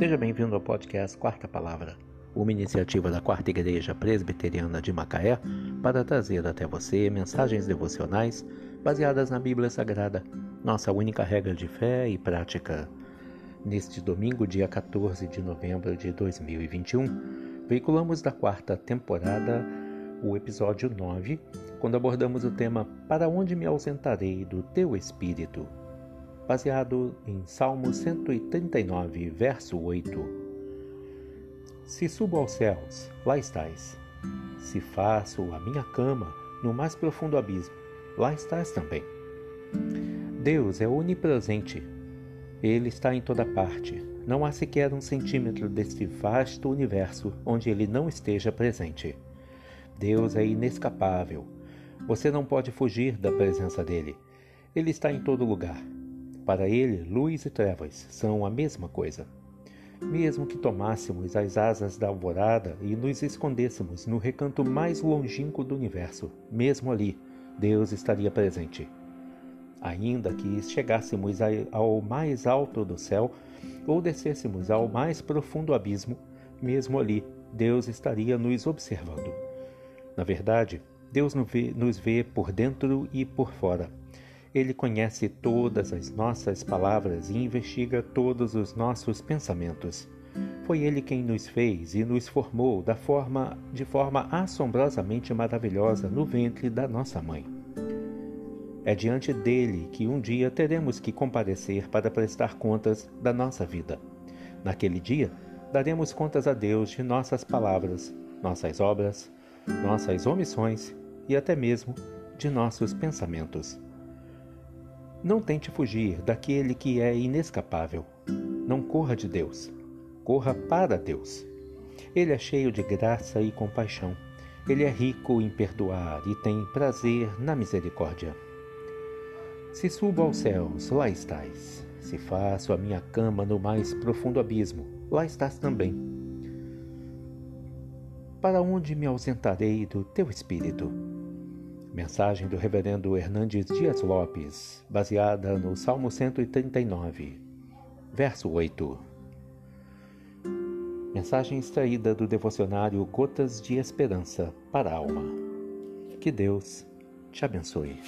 Seja bem-vindo ao podcast Quarta Palavra, uma iniciativa da Quarta Igreja Presbiteriana de Macaé para trazer até você mensagens devocionais baseadas na Bíblia Sagrada, nossa única regra de fé e prática. Neste domingo, dia 14 de novembro de 2021, veiculamos da quarta temporada o episódio 9, quando abordamos o tema Para onde me ausentarei do teu espírito? Baseado em Salmo 139, verso 8. Se subo aos céus, lá estás. Se faço a minha cama no mais profundo abismo, lá estás também. Deus é onipresente. Ele está em toda parte. Não há sequer um centímetro deste vasto universo onde ele não esteja presente. Deus é inescapável. Você não pode fugir da presença dele. Ele está em todo lugar. Para ele, luz e trevas são a mesma coisa. Mesmo que tomássemos as asas da alvorada e nos escondêssemos no recanto mais longínquo do universo, mesmo ali, Deus estaria presente. Ainda que chegássemos ao mais alto do céu ou descêssemos ao mais profundo abismo, mesmo ali, Deus estaria nos observando. Na verdade, Deus nos vê por dentro e por fora ele conhece todas as nossas palavras e investiga todos os nossos pensamentos. Foi ele quem nos fez e nos formou da forma de forma assombrosamente maravilhosa no ventre da nossa mãe. É diante dele que um dia teremos que comparecer para prestar contas da nossa vida. Naquele dia, daremos contas a Deus de nossas palavras, nossas obras, nossas omissões e até mesmo de nossos pensamentos. Não tente fugir daquele que é inescapável. Não corra de Deus. Corra para Deus. Ele é cheio de graça e compaixão. Ele é rico em perdoar e tem prazer na misericórdia. Se subo aos céus, lá estás. Se faço a minha cama no mais profundo abismo, lá estás também. Para onde me ausentarei do teu espírito? Mensagem do Reverendo Hernandes Dias Lopes, baseada no Salmo 139, verso 8. Mensagem extraída do devocionário Gotas de Esperança para a Alma. Que Deus te abençoe.